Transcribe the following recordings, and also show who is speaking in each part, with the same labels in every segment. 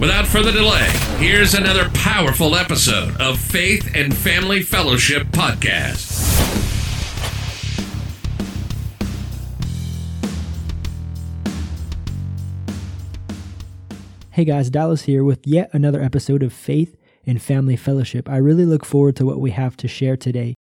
Speaker 1: Without further delay, here's another powerful episode of Faith and Family Fellowship Podcast.
Speaker 2: Hey guys, Dallas here with yet another episode of Faith and Family Fellowship. I really look forward to what we have to share today,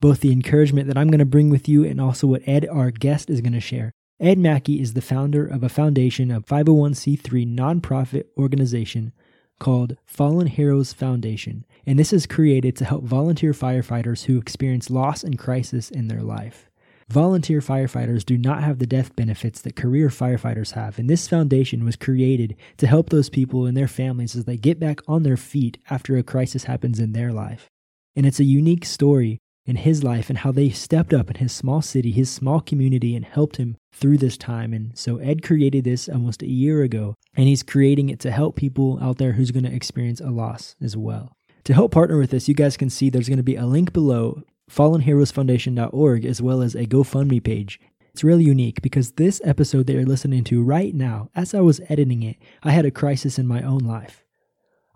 Speaker 2: both the encouragement that I'm going to bring with you and also what Ed, our guest, is going to share. Ed Mackey is the founder of a foundation, a 501c3 nonprofit organization called Fallen Heroes Foundation, and this is created to help volunteer firefighters who experience loss and crisis in their life. Volunteer firefighters do not have the death benefits that career firefighters have, and this foundation was created to help those people and their families as they get back on their feet after a crisis happens in their life. And it's a unique story in his life and how they stepped up in his small city, his small community, and helped him through this time. And so Ed created this almost a year ago, and he's creating it to help people out there who's going to experience a loss as well. To help partner with this, you guys can see there's going to be a link below, fallenheroesfoundation.org, as well as a GoFundMe page. It's really unique because this episode that you're listening to right now, as I was editing it, I had a crisis in my own life.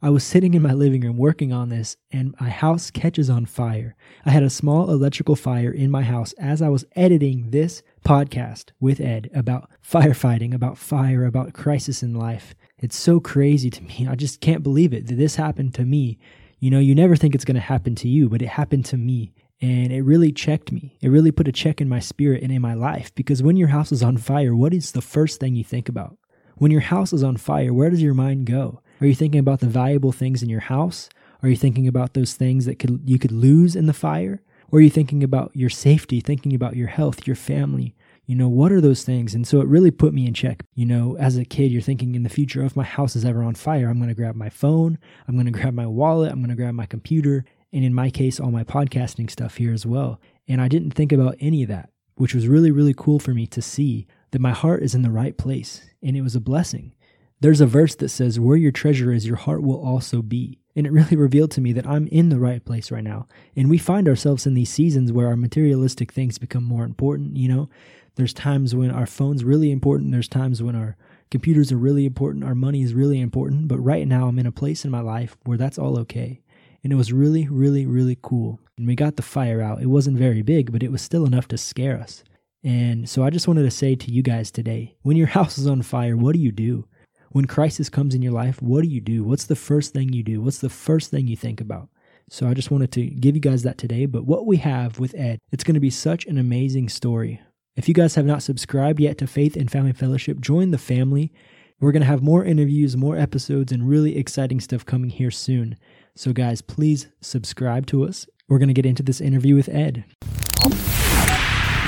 Speaker 2: I was sitting in my living room working on this, and my house catches on fire. I had a small electrical fire in my house as I was editing this podcast with Ed about firefighting, about fire, about crisis in life. It's so crazy to me. I just can't believe it that this happened to me. You know, you never think it's going to happen to you, but it happened to me. And it really checked me. It really put a check in my spirit and in my life because when your house is on fire, what is the first thing you think about? When your house is on fire, where does your mind go? Are you thinking about the valuable things in your house? Are you thinking about those things that could you could lose in the fire? Or are you thinking about your safety, thinking about your health, your family? You know, what are those things? And so it really put me in check. You know, as a kid, you're thinking in the future, if my house is ever on fire, I'm going to grab my phone, I'm going to grab my wallet, I'm going to grab my computer, and in my case, all my podcasting stuff here as well. And I didn't think about any of that, which was really, really cool for me to see that my heart is in the right place. And it was a blessing. There's a verse that says, Where your treasure is, your heart will also be. And it really revealed to me that I'm in the right place right now. And we find ourselves in these seasons where our materialistic things become more important. You know, there's times when our phone's really important, there's times when our computers are really important, our money is really important. But right now, I'm in a place in my life where that's all okay. And it was really, really, really cool. And we got the fire out. It wasn't very big, but it was still enough to scare us. And so I just wanted to say to you guys today when your house is on fire, what do you do? When crisis comes in your life, what do you do? What's the first thing you do? What's the first thing you think about? So I just wanted to give you guys that today. But what we have with Ed, it's going to be such an amazing story. If you guys have not subscribed yet to Faith and Family Fellowship, join the family. We're going to have more interviews, more episodes, and really exciting stuff coming here soon. So, guys, please subscribe to us. We're going to get into this interview with Ed.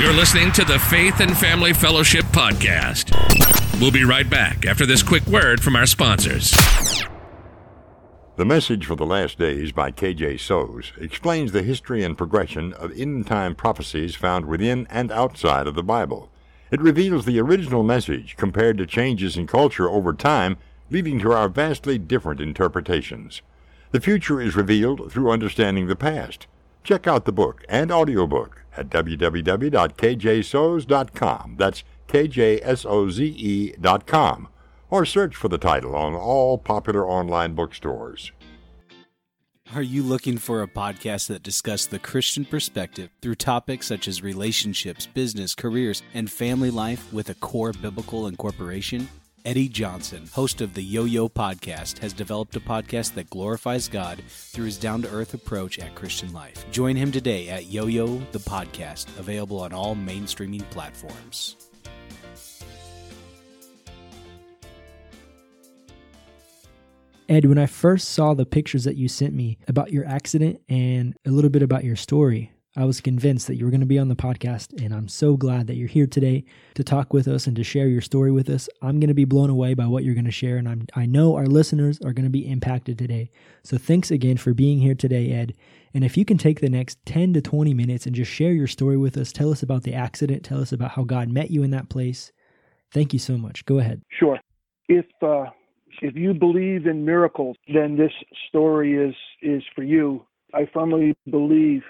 Speaker 1: You're listening to the Faith and Family Fellowship Podcast. We'll be right back after this quick word from our sponsors.
Speaker 3: The Message for the Last Days by K.J. Soze explains the history and progression of end time prophecies found within and outside of the Bible. It reveals the original message compared to changes in culture over time, leading to our vastly different interpretations. The future is revealed through understanding the past. Check out the book and audiobook at www.kjsoze.com. That's kjsoze.com, or search for the title on all popular online bookstores.
Speaker 4: Are you looking for a podcast that discusses the Christian perspective through topics such as relationships, business, careers, and family life with a core biblical incorporation? Eddie Johnson, host of the Yo Yo Podcast, has developed a podcast that glorifies God through his down to earth approach at Christian life. Join him today at Yo Yo the Podcast, available on all mainstreaming platforms.
Speaker 2: Ed, when I first saw the pictures that you sent me about your accident and a little bit about your story, I was convinced that you were going to be on the podcast, and I'm so glad that you're here today to talk with us and to share your story with us. I'm going to be blown away by what you're going to share, and I'm, I know our listeners are going to be impacted today. So thanks again for being here today, Ed. And if you can take the next 10 to 20 minutes and just share your story with us, tell us about the accident, tell us about how God met you in that place. Thank you so much. Go ahead.
Speaker 5: Sure. If uh, if you believe in miracles, then this story is is for you. I firmly believe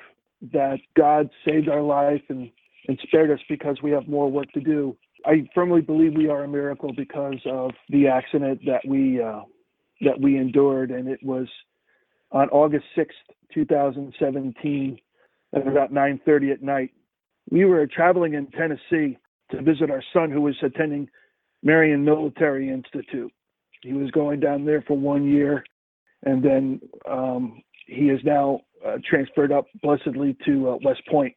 Speaker 5: that God saved our life and, and spared us because we have more work to do. I firmly believe we are a miracle because of the accident that we uh, that we endured, and it was on August sixth, two thousand seventeen, at about nine thirty at night. We were traveling in Tennessee to visit our son, who was attending Marion Military Institute. He was going down there for one year, and then um, he is now uh, transferred up blessedly to uh, West Point.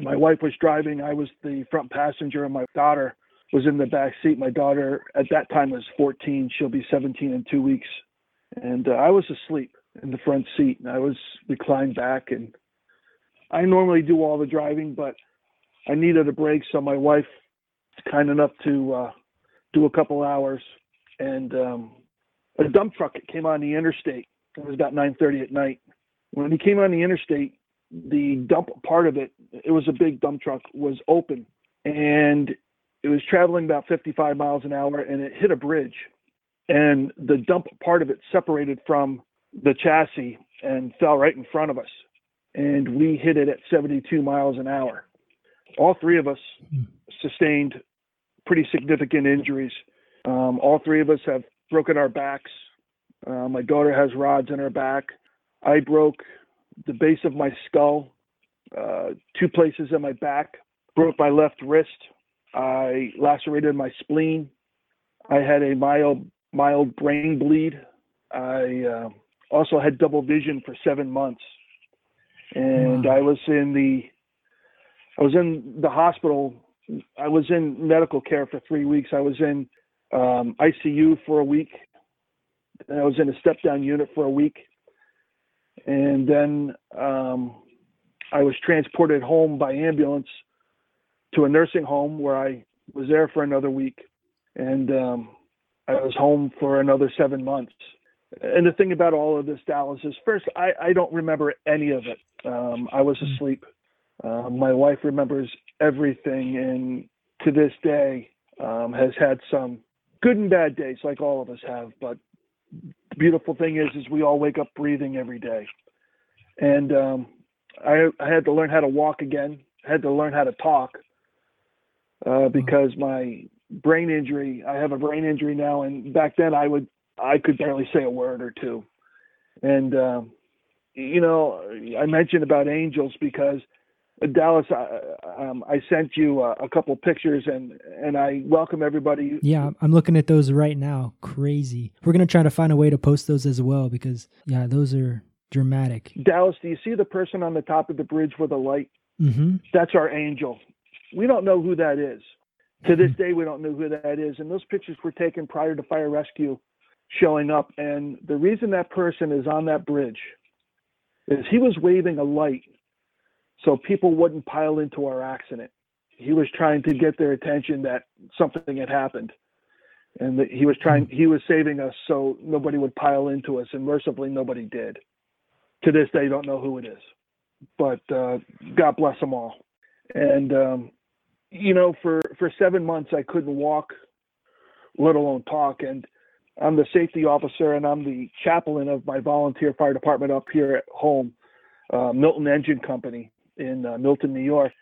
Speaker 5: My wife was driving. I was the front passenger, and my daughter was in the back seat. My daughter at that time was 14. She'll be 17 in two weeks, and uh, I was asleep in the front seat. And I was reclined back, and I normally do all the driving, but I needed a break, so my wife was kind enough to uh, do a couple hours, and um, a dump truck came on the interstate. It was about 9:30 at night, when he came on the interstate, the dump part of it, it was a big dump truck, was open and it was traveling about 55 miles an hour and it hit a bridge. And the dump part of it separated from the chassis and fell right in front of us. And we hit it at 72 miles an hour. All three of us sustained pretty significant injuries. Um, all three of us have broken our backs. Uh, my daughter has rods in her back. I broke the base of my skull, uh, two places in my back, broke my left wrist. I lacerated my spleen. I had a mild mild brain bleed. I uh, also had double vision for seven months, and wow. I was in the I was in the hospital. I was in medical care for three weeks. I was in um, ICU for a week. And I was in a step down unit for a week and then um, I was transported home by ambulance to a nursing home where I was there for another week, and um, I was home for another seven months. And the thing about all of this, Dallas, is first I, I don't remember any of it. Um, I was hmm. asleep. Uh, my wife remembers everything, and to this day um, has had some good and bad days, like all of us have. But the beautiful thing is, is we all wake up breathing every day, and um, I, I had to learn how to walk again. I had to learn how to talk uh, mm-hmm. because my brain injury. I have a brain injury now, and back then I would I could barely say a word or two. And um, you know, I mentioned about angels because Dallas, I, um, I sent you a, a couple pictures and and I welcome everybody.
Speaker 2: Yeah, I'm looking at those right now. Crazy. We're gonna try to find a way to post those as well because yeah, those are dramatic.
Speaker 5: Dallas, do you see the person on the top of the bridge with a light?
Speaker 2: Mm-hmm.
Speaker 5: That's our angel. We don't know who that is. To this mm-hmm. day, we don't know who that is. And those pictures were taken prior to fire rescue showing up. And the reason that person is on that bridge is he was waving a light so people wouldn't pile into our accident. He was trying to get their attention that something had happened, and that he was trying. He was saving us so nobody would pile into us, and mercifully nobody did. To this day, don't know who it is, but uh, God bless them all. And um, you know, for for seven months, I couldn't walk, let alone talk, and I'm the safety officer and I'm the chaplain of my volunteer fire department up here at home, uh, Milton Engine Company in uh, Milton, New York,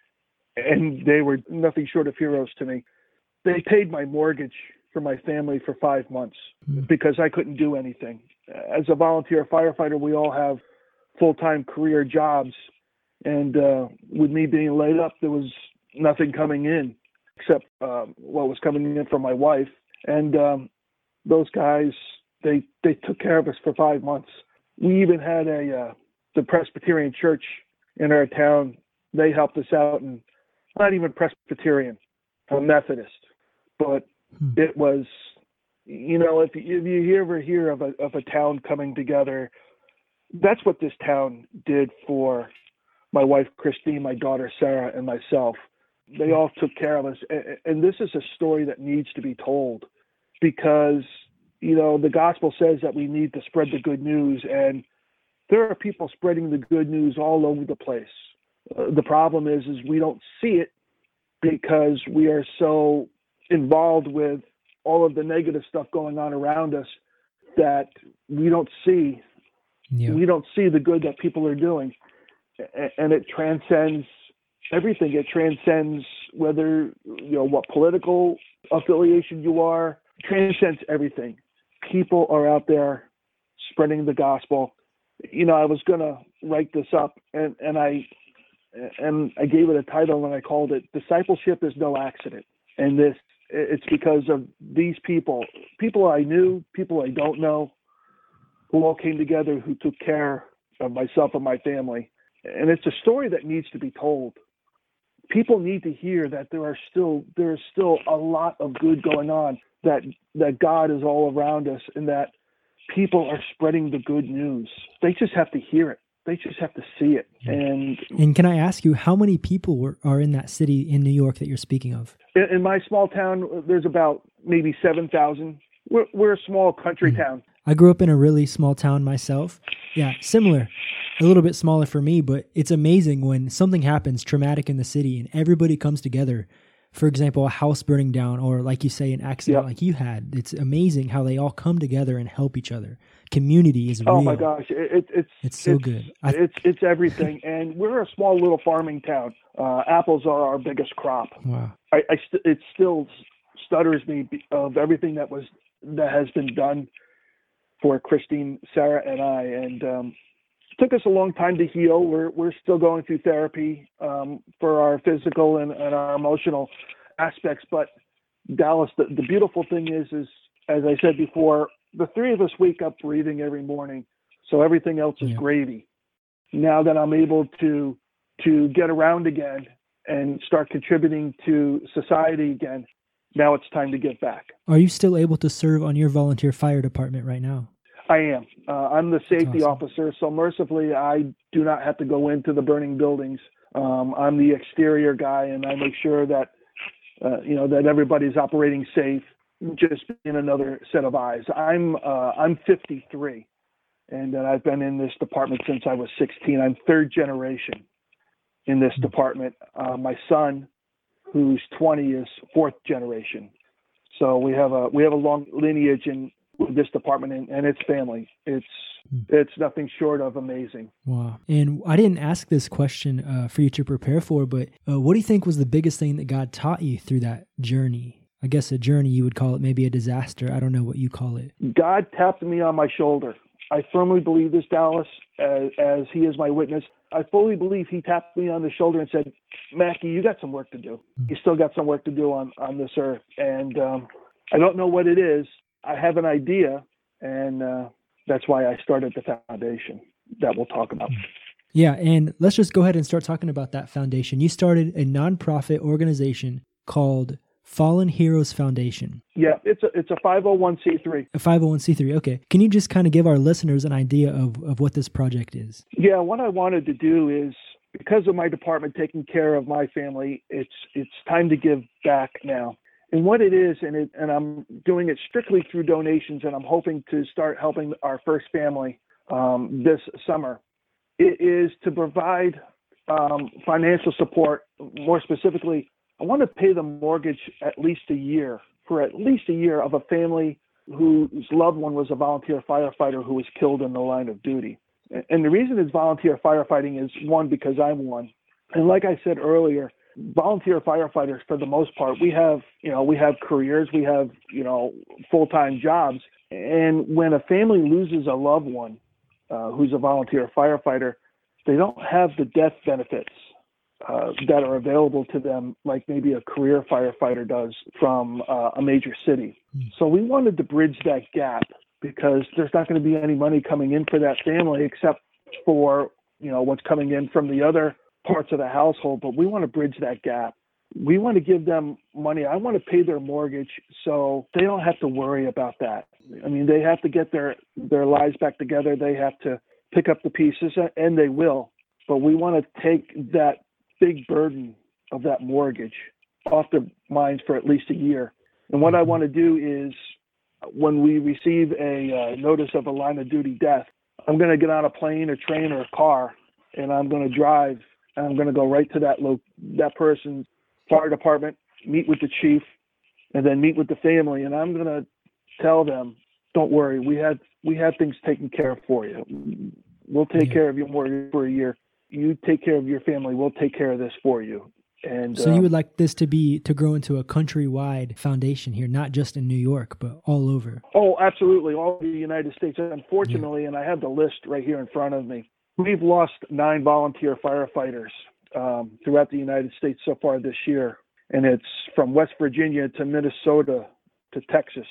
Speaker 5: and they were nothing short of heroes to me. They paid my mortgage for my family for five months mm-hmm. because I couldn't do anything. As a volunteer firefighter, we all have full-time career jobs, and uh, with me being laid up, there was nothing coming in except uh, what was coming in from my wife. And um, those guys, they they took care of us for five months. We even had a uh, the Presbyterian Church in our town, they helped us out, and not even Presbyterian, a Methodist, but hmm. it was you know, if, if you ever hear of a of a town coming together, that's what this town did for my wife Christine, my daughter Sarah, and myself. They all took care of us, and, and this is a story that needs to be told because you know the gospel says that we need to spread the good news, and there are people spreading the good news all over the place. Uh, the problem is, is we don't see it because we are so involved with all of the negative stuff going on around us that we don't see yeah. we don't see the good that people are doing. And it transcends everything. It transcends whether you know what political affiliation you are. It transcends everything. People are out there spreading the gospel you know i was to write this up and and i and i gave it a title and i called it discipleship is no accident and this it's because of these people, people I knew, people I don't know, who all came together who took care of myself and my family. And it's a story that needs to be told. People need to hear that there are still there is still a lot of good going on, that that God is all around us and that people are spreading the good news. They just have to hear it they just have to see it. And
Speaker 2: and can I ask you how many people were, are in that city in New York that you're speaking of?
Speaker 5: In, in my small town, there's about maybe seven thousand. We're, we're a small country mm-hmm. town.
Speaker 2: I grew up in a really small town myself. Yeah, similar, a little bit smaller for me, but it's amazing when something happens traumatic in the city and everybody comes together for example, a house burning down, or like you say, an accident yep. like you had. It's amazing how they all come together and help each other. Community is
Speaker 5: oh
Speaker 2: real.
Speaker 5: my gosh, it, it, it's
Speaker 2: it's so
Speaker 5: it's,
Speaker 2: good.
Speaker 5: I, it's it's everything, and we're a small little farming town. Uh, apples are our biggest crop.
Speaker 2: Wow.
Speaker 5: I, I st- it still stutters me of everything that was that has been done for Christine, Sarah, and I, and um, took us a long time to heal. We're we're still going through therapy um, for our physical and, and our emotional aspects. But Dallas, the, the beautiful thing is, is as I said before, the three of us wake up breathing every morning, so everything else is yeah. gravy. Now that I'm able to to get around again and start contributing to society again, now it's time to get back.
Speaker 2: Are you still able to serve on your volunteer fire department right now?
Speaker 5: I am. Uh, I'm the safety awesome. officer, so mercifully, I do not have to go into the burning buildings. Um, I'm the exterior guy, and I make sure that uh, you know that everybody's operating safe. Just in another set of eyes. I'm uh, I'm 53, and I've been in this department since I was 16. I'm third generation in this department. Uh, my son, who's 20, is fourth generation. So we have a we have a long lineage in this department and, and its family. It's hmm. it's nothing short of amazing.
Speaker 2: Wow! And I didn't ask this question uh, for you to prepare for, but uh, what do you think was the biggest thing that God taught you through that journey? I guess a journey you would call it, maybe a disaster. I don't know what you call it.
Speaker 5: God tapped me on my shoulder. I firmly believe this, Dallas, as, as He is my witness. I fully believe He tapped me on the shoulder and said, "Mackey, you got some work to do. Mm-hmm. You still got some work to do on on this earth." And um, I don't know what it is, I have an idea, and uh, that's why I started the foundation that we'll talk about.
Speaker 2: Yeah, and let's just go ahead and start talking about that foundation. You started a nonprofit organization called Fallen Heroes Foundation.
Speaker 5: Yeah, it's a it's a 501c3.
Speaker 2: A 501c3. Okay. Can you just kind of give our listeners an idea of of what this project is?
Speaker 5: Yeah, what I wanted to do is because of my department taking care of my family, it's it's time to give back now and what it is, and it, and I'm doing it strictly through donations, and I'm hoping to start helping our first family um, this summer. It is to provide um, financial support. More specifically, I want to pay the mortgage at least a year for at least a year of a family whose loved one was a volunteer firefighter who was killed in the line of duty. And the reason it's volunteer firefighting is one because I'm one, and like I said earlier, volunteer firefighters for the most part. We have you know we have careers we have you know full-time jobs. And when a family loses a loved one uh, who's a volunteer firefighter they don't have the death benefits uh, that are available to them like maybe a career firefighter does from uh, a major city. Mm. so we wanted to bridge that gap because there's not going to be any money coming in for that family except for you know what's coming in from the other parts of the household, but we want to bridge that gap. we want to give them money. I want to pay their mortgage so they don't have to worry about that. I mean, they have to get their their lives back together. They have to pick up the pieces, and they will. But we want to take that big burden of that mortgage off their minds for at least a year. And what I want to do is, when we receive a uh, notice of a line of duty death, I'm going to get on a plane or train or a car, and I'm going to drive, and I'm going to go right to that lo- that person's fire department, meet with the chief, and then meet with the family, and I'm going to tell them, "Don't worry, we had we had things taken care of for you. We'll take yeah. care of your mortgage for a year. You take care of your family. We'll take care of this for you." And
Speaker 2: so you would um, like this to be to grow into a countrywide foundation here, not just in New York, but all over.
Speaker 5: Oh, absolutely, all over the United States. Unfortunately, yeah. and I have the list right here in front of me. We've lost nine volunteer firefighters um, throughout the United States so far this year, and it's from West Virginia to Minnesota to Texas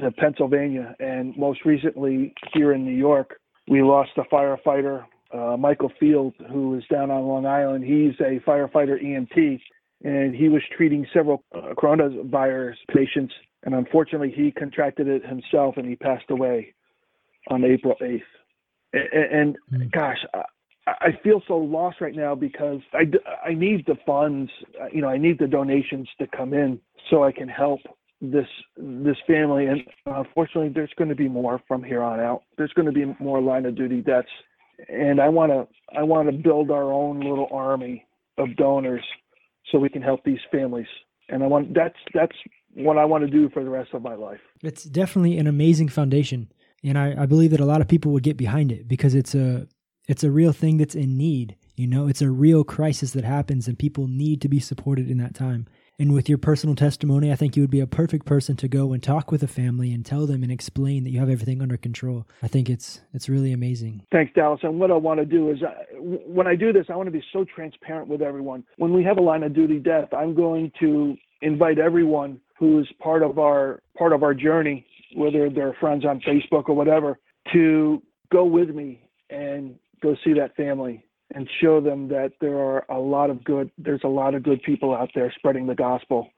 Speaker 5: to Pennsylvania, and most recently here in New York, we lost a firefighter uh, Michael Field, who is down on Long Island. He's a firefighter EMT, and he was treating several uh, coronavirus patients. And unfortunately, he contracted it himself, and he passed away on April 8th. And, and mm-hmm. gosh, I, I feel so lost right now because I, I need the funds, you know, I need the donations to come in so I can help this this family and unfortunately there's going to be more from here on out there's going to be more line of duty deaths and I want to I want to build our own little army of donors so we can help these families. And I want that's that's what I want to do for the rest of my life.
Speaker 2: It's definitely an amazing foundation, and I, I believe that a lot of people would get behind it because it's a it's a real thing that's in need. You know, it's a real crisis that happens, and people need to be supported in that time. And with your personal testimony, I think you would be a perfect person to go and talk with a family and tell them and explain that you have everything under control. I think it's it's really amazing.
Speaker 5: Thanks, Dallas. And what I want to do is, uh, when I do this, I want to be so transparent with everyone. When we have a line of duty death, I'm going to invite everyone who's part of our part of our journey, whether they're friends on Facebook or whatever, to go with me and go see that family and show them that there are a lot of good there's a lot of good people out there spreading the gospel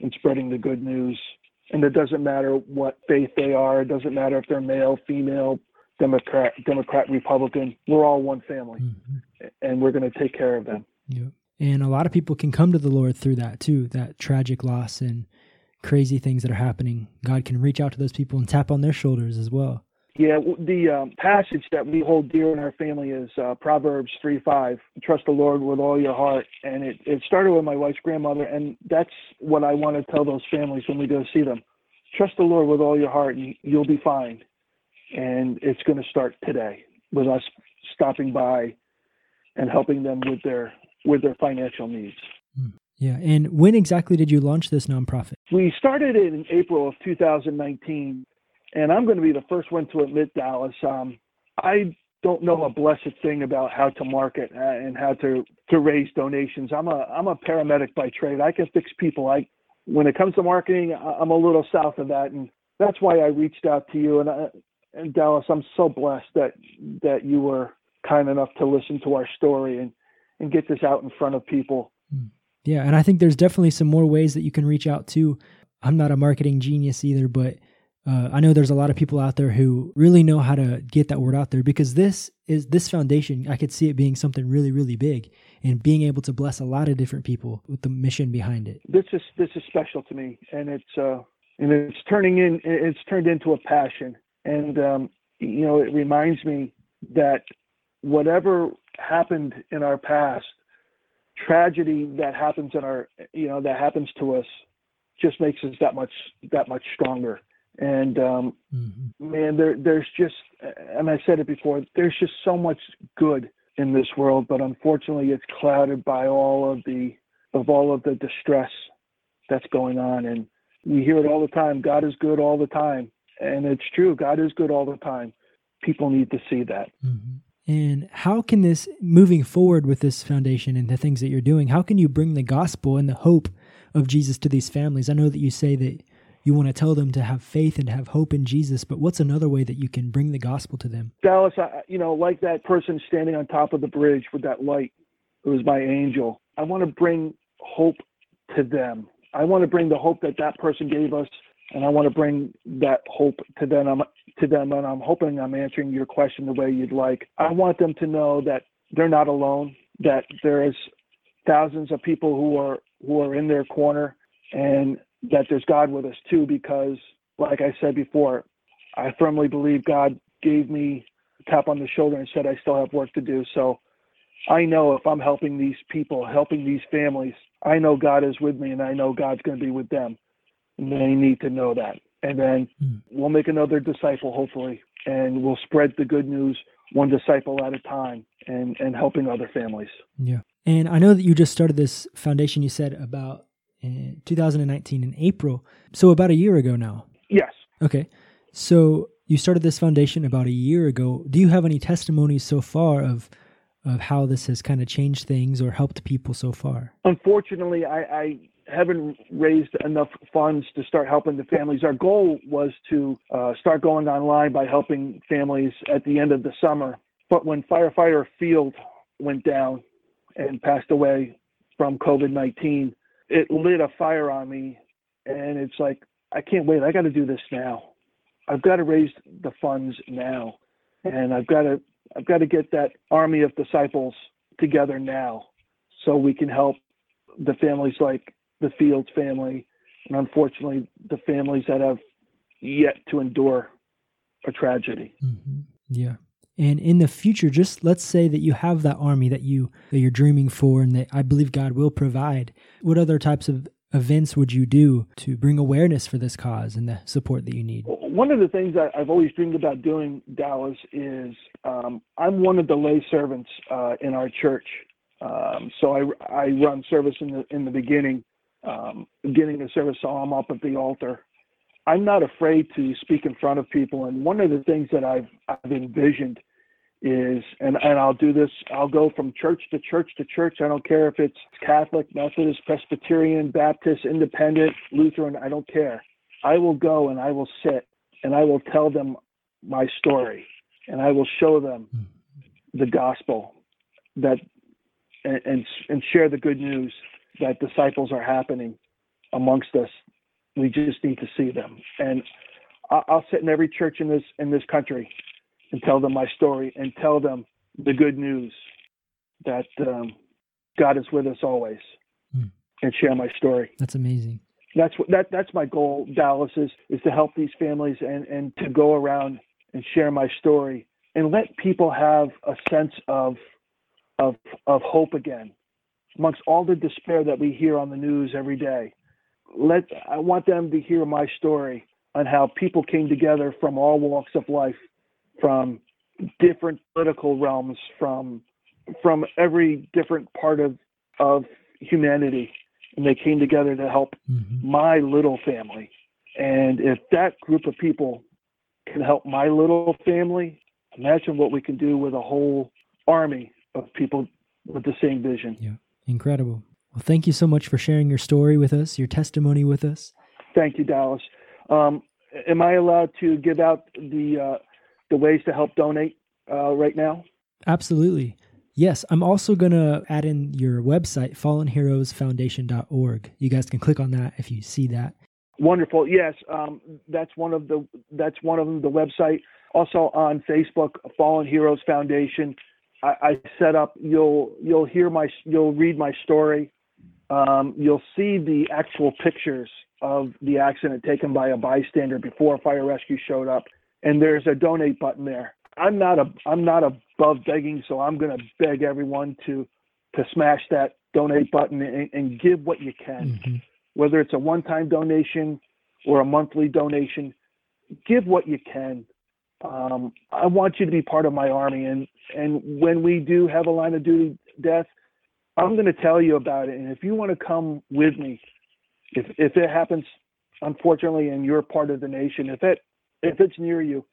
Speaker 5: and spreading the good news. And it doesn't matter what faith they are. It doesn't matter if they're male female democrat democrat republican. We're all one family. Mm-hmm. and we're going to take care of them.
Speaker 2: Yeah and a lot of people can come to the lord through that too that tragic loss and crazy things that are happening god can reach out to those people and tap on their shoulders as well
Speaker 5: yeah, the um, passage that we hold dear in our family is uh, Proverbs 3 5. Trust the Lord with all your heart. And it, it started with my wife's grandmother, and that's what I want to tell those families when we go see them. Trust the Lord with all your heart, and you'll be fine. And it's going to start today with us stopping by and helping them with their with their financial needs.
Speaker 2: Yeah. And when exactly did you launch this nonprofit?
Speaker 5: We started it in April of 2019 and I'm going to be the first one to admit, Dallas, um, I don't know a blessed thing about how to market uh, and how to to raise donations. I'm a I'm a paramedic by trade. I can fix people. I when it comes to marketing, I'm a little south of that, and that's why I reached out to you. And, I, and Dallas, I'm so blessed that that you were kind enough to listen to our story and and get this out in front of people.
Speaker 2: Hmm. Yeah, and I think there's definitely some more ways that you can reach out to. I'm not a marketing genius either, but uh, I know there's a lot of people out there who really know how to get that word out there because this is this foundation. I could see it being something really, really big and being able to bless a lot of different people with the mission behind it.
Speaker 5: This is this is special to me, and it's uh, and it's turning in. It's turned into a passion, and um, you know, it reminds me that whatever happened in our past, tragedy that happens in our, you know, that happens to us, just makes us that much that much stronger and um, mm-hmm. man, there there's just, and I said it before, there's just so much good in this world, but unfortunately, it's clouded by all of the of all of the distress that's going on, and we hear it all the time. God is good all the time, and it's true. God is good all the time. People need to see that.
Speaker 2: Mm-hmm. And how can this, moving forward with this foundation and the things that you're doing, how can you bring the gospel and the hope of Jesus to these families? I know that you say that you want to tell them to have faith and have hope in Jesus, but what's another way that you can bring the gospel to them?
Speaker 5: Dallas, I, you know, like that person standing on top of the bridge with that light, it was my angel. I want to bring hope to them. I want to bring the hope that that person gave us, and I want to bring that hope to them. To them, and I'm hoping I'm answering your question the way you'd like. I want them to know that they're not alone. That there is thousands of people who are who are in their corner, and that there's God with us too. Because, like I said before, I firmly believe God gave me a tap on the shoulder and said I still have work to do. So I know if I'm helping these people, helping these families, I know God is with me and I know God's going to be with them. And they need to know that. And then mm. we'll make another disciple, hopefully, and we'll spread the good news one disciple at a time and, and helping other families.
Speaker 2: Yeah. And I know that you just started this foundation, you said about in 2019 in April. So about a year ago now.
Speaker 5: Yes.
Speaker 2: Okay. So you started this foundation about a year ago. Do you have any testimonies so far of of how this has kind of changed things or helped people so far?
Speaker 5: Unfortunately, I, I haven't raised enough funds to start helping the families. Our goal was to uh, start going online by helping families at the end of the summer. But when firefighter Field went down and passed away from COVID 19, it lit a fire on me. And it's like, I can't wait. I got to do this now. I've got to raise the funds now. And I've got to I've got to get that army of disciples together now so we can help the families like the Fields family and unfortunately the families that have yet to endure a tragedy.
Speaker 2: Mm-hmm. Yeah. And in the future, just let's say that you have that army that you that you're dreaming for and that I believe God will provide. What other types of events would you do to bring awareness for this cause and the support that you need?
Speaker 5: One of the things that I've always dreamed about doing, Dallas, is um, I'm one of the lay servants uh, in our church. Um, so I, I run service in the in the beginning, um, beginning of service. So I'm up at the altar. I'm not afraid to speak in front of people. And one of the things that I've I've envisioned is and and I'll do this I'll go from church to church to church I don't care if it's Catholic Methodist Presbyterian Baptist Independent Lutheran I don't care I will go and I will sit and I will tell them my story and I will show them hmm. the gospel that and and, and share the good news that disciples are happening amongst us we just need to see them and I'll sit in every church in this in this country and tell them my story and tell them the good news that um, God is with us always hmm. and share my story.
Speaker 2: That's amazing.
Speaker 5: That's what that that's my goal, Dallas, is is to help these families and and to go around and share my story and let people have a sense of of of hope again amongst all the despair that we hear on the news every day. Let I want them to hear my story on how people came together from all walks of life from different political realms, from from every different part of of humanity, and they came together to help mm-hmm. my little family. And if that group of people can help my little family, imagine what we can do with a whole army of people with the same vision.
Speaker 2: Yeah, incredible. Well, thank you so much for sharing your story with us, your testimony with us.
Speaker 5: Thank you, Dallas. Um, am I allowed to give out the uh, the ways to help donate uh, right now?
Speaker 2: Absolutely. Yes, I'm also going to add in your website, fallenheroesfoundation.org. You guys can click on that if you see that.
Speaker 5: Wonderful. Yes, um, that's one of the that's one of them. The website also on Facebook, Fallen Heroes Foundation. I, I set up. You'll you'll hear my you'll read my story. Um, you'll see the actual pictures of the accident taken by a bystander before fire rescue showed up and there's a donate button there. I'm not a I'm not above begging, so I'm going to beg everyone to to smash that donate button and, and give what you can, mm-hmm. whether it's a one-time donation or a monthly donation. Give what you can. Um, I want you to be part of my army, and and when we do have a line of duty death, I'm going to tell you about it. And if you want to come with me, if if it happens, unfortunately, and you're part of the nation, if it if it's near you,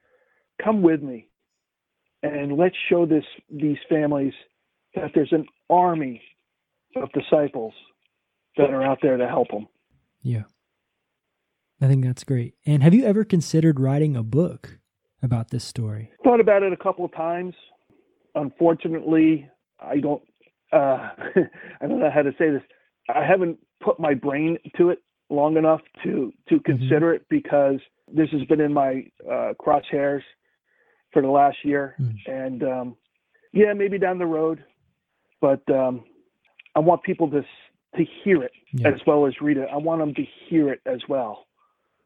Speaker 5: come with me and let's show this these families that there's an army of disciples that are out there to help them.
Speaker 2: Yeah. I think that's great. And have you ever considered writing a book about this story?
Speaker 5: Thought about it a couple of times. Unfortunately, I don't uh, I don't know how to say this. I haven't put my brain to it long enough to to
Speaker 2: Mm-hmm.
Speaker 5: consider it because this has been in my uh, crosshairs for the last year,
Speaker 2: Mm.
Speaker 5: and um, yeah, maybe down the road, but um, I want people to to hear it
Speaker 2: Yeah.
Speaker 5: as well as read it. I want them to hear it as well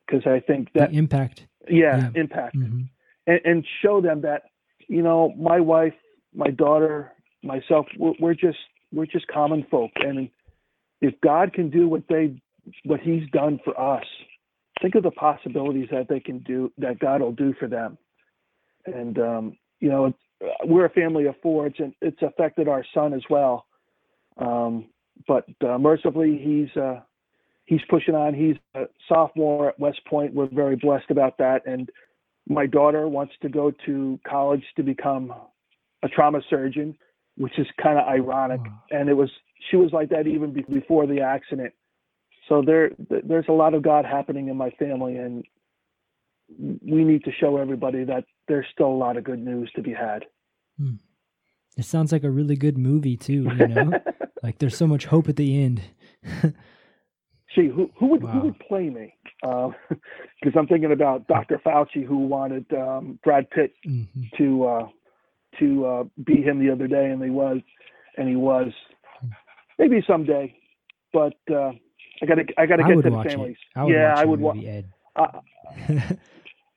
Speaker 5: because I think that
Speaker 2: the impact.
Speaker 5: yeah,
Speaker 2: Yeah.
Speaker 5: impact
Speaker 2: Mhm.
Speaker 5: And, and show them that you know my wife my daughter myself we're, we're just we're just common folk. And if god can do what they what he's done for us think of the possibilities that they can do that god will do for them. And um, you know we're a family of four. It's, it's affected our son as well. Um, but uh, mercifully he's uh, he's pushing on. He's a sophomore at west point. We're very blessed about that. And my daughter wants to go to college to become a trauma surgeon, which is kind of ironic.
Speaker 2: Wow.
Speaker 5: And it was she was like that even be- before the accident. So there th- there's a lot of God happening in my family, and we need to show everybody that there's still a lot of good news to be had. Hmm.
Speaker 2: It sounds like a really good movie too. You know, like there's so much hope at the end.
Speaker 5: Gee, who who would
Speaker 2: Wow.
Speaker 5: who would play me? Because I'm thinking about Dr. Fauci, who wanted um, Brad Pitt
Speaker 2: Mhm.
Speaker 5: to uh, to uh, beat him the other day, and he was, and he was. Maybe someday, but uh, I got to I got to get
Speaker 2: would
Speaker 5: to the families.
Speaker 2: I would
Speaker 5: yeah,
Speaker 2: watch
Speaker 5: I would. Wa-
Speaker 2: movie, Ed.
Speaker 5: I,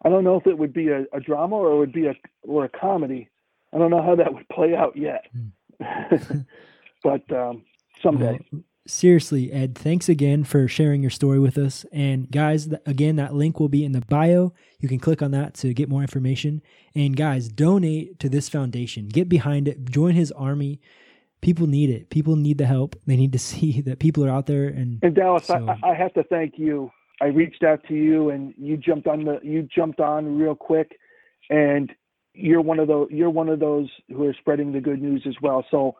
Speaker 5: I don't know if it would be a, a drama or it would be a or a comedy. I don't know how that would play out yet, but um, someday.
Speaker 2: Well, seriously, Ed, thanks again for sharing your story with us. And guys, th- again, that link will be in the bio. You can click on that to get more information. And guys, donate to this foundation. Get behind it. Join his army. People need it. People need the help. They need to see that people are out there. And
Speaker 5: And Dallas,
Speaker 2: So-
Speaker 5: I, I have to thank you. I reached out to you, and you jumped on the you jumped on real quick, and you're one of those you're one of those who are spreading the good news as well. So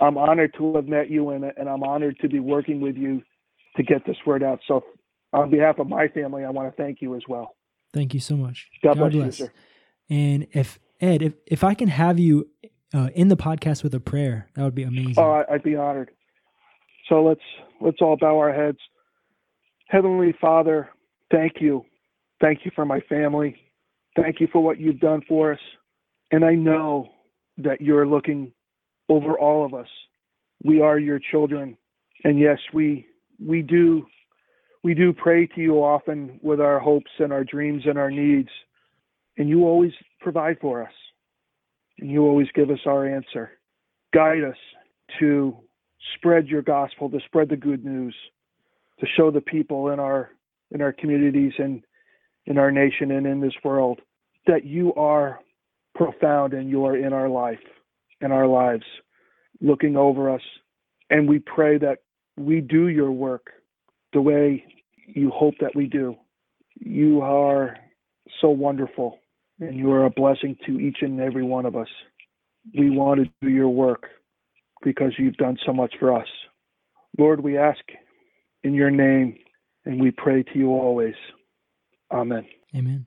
Speaker 5: I'm honored to have met you, and and I'm honored to be working with you to get this word out. So on behalf of my family, I want to thank you as well.
Speaker 2: thank you so much.
Speaker 5: God, bless, you, sir.
Speaker 2: And if Ed, if if I can have you uh, in the podcast with a prayer, that would be amazing.
Speaker 5: Oh, I'd be honored. So let's let's all bow our heads. Heavenly Father, thank you. Thank you for my family. Thank you for what you've done for us. And I know that you're looking over all of us. We are your children. And yes, we we do we do pray to you often with our hopes and our dreams and our needs. And you always provide for us. And you always give us our answer. Guide us to spread your gospel, to spread the good news, to show the people in our in our communities and in our nation and in this world that you are profound and you are in our life, in our lives, looking over us. And we pray that we do your work the way you hope that we do. You are so wonderful and you are a blessing to each and every one of us. We want to do your work because you've done so much for us. Lord, we ask in your name and we pray to you always. Amen.
Speaker 2: Amen.